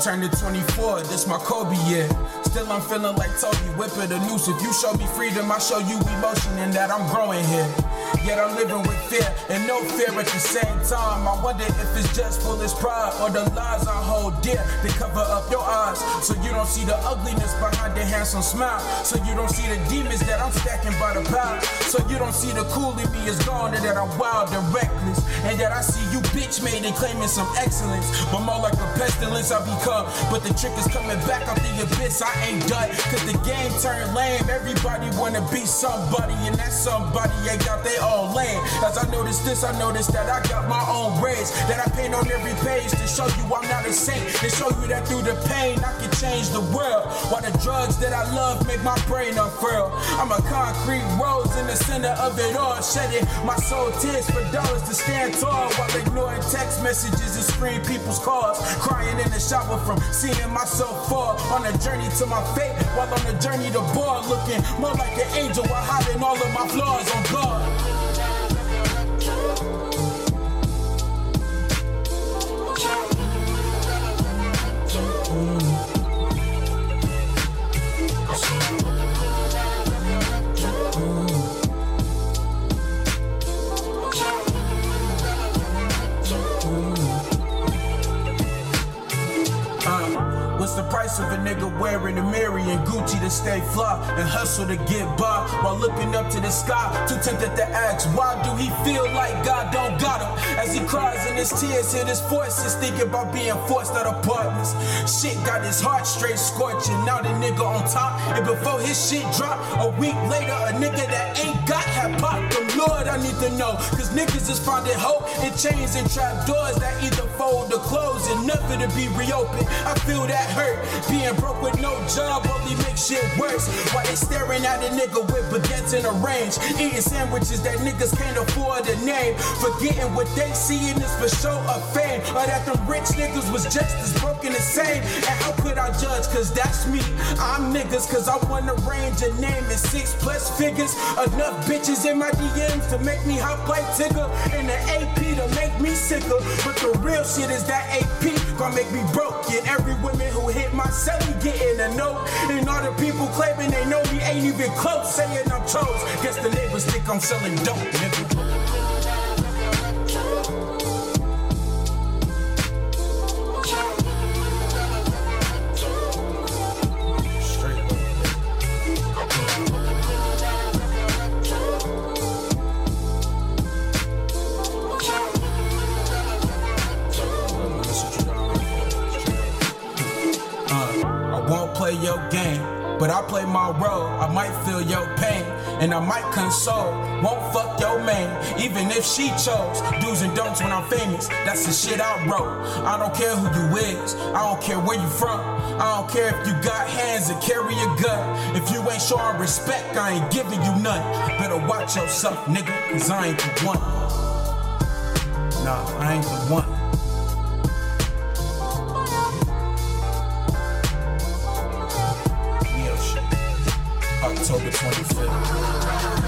turning 24, this my Kobe year. Still I'm feeling like Toby, whip it a noose. If you show me freedom, I show you emotion and that I'm growing here. Yet I'm living with fear and no fear at the same time. I wonder if it's just foolish pride or the lies I hold dear to cover up your eyes. So you don't see the ugliness behind the handsome smile. So you don't see the demons that I'm stacking by the pile. So you don't see the cool in me is gone and that I'm wild and reckless. And that I see you bitch made and claiming some excellence. But more like a pestilence I become. But the trick is coming back out the abyss. I ain't done. Cause the game turned lame. Everybody wanna be somebody. And that somebody ain't got their own lane. As I notice this, I notice that I got my own rays. That I paint on every page to show you I'm not a saint. To show you that through the pain I can change the world. While the drugs that I love make my brain unfurl. I'm a concrete rose in the center of it all. Shedding my soul tears for dollars to stand tall. While ignoring text messages and screen people's calls. Crying in the shower from seeing myself fall. On a journey to my fate. While on the journey to bar. Looking more like an angel while hiding all of my flaws on guard. price of a nigga wearing Amiri and Gucci to stay fly and hustle to get by while looking up to the sky. Too tempted to ask, why do he feel like God don't got him? As he cries in his tears, hear his voices thinking about being forced out of partners. Shit got his heart straight scorching. Now the nigga on top, and before his shit drop, a week later, a nigga that ain't got had popped the Lord, I need to know, cause niggas is finding hope in chains and trap doors that either fold or close and never to be reopened. I feel that hurt. Being broke with no job only makes shit worse. While they staring at a nigga with baguettes in a range, eating sandwiches that niggas can't afford to name. Forgetting what they see in this for show of fame. Or that them rich niggas was just as broken the same. And how could judge? Cause that's me. I'm niggas, cause I wanna range a name in six plus figures. Enough bitches in my DMs to make me hop like Tigger. And the AP to make me sicker. But the real shit is that AP gonna make me broke. And every woman who hit my celly getting a note. And all the people claiming they know me ain't even close, saying I'm chose. Guess the neighbors think I'm selling dope, nigga. Play your game, but I play my role. I might feel your pain, and I might console. Won't fuck your man, even if she chose. Do's and don'ts when I'm famous, that's the shit I wrote. I don't care who you is, I don't care where you from. I don't care if you got hands and carry a gun. If you ain't showing respect, I ain't giving you none. Better watch yourself, nigga, cause I ain't the one. Nah, I ain't the one. October 25th.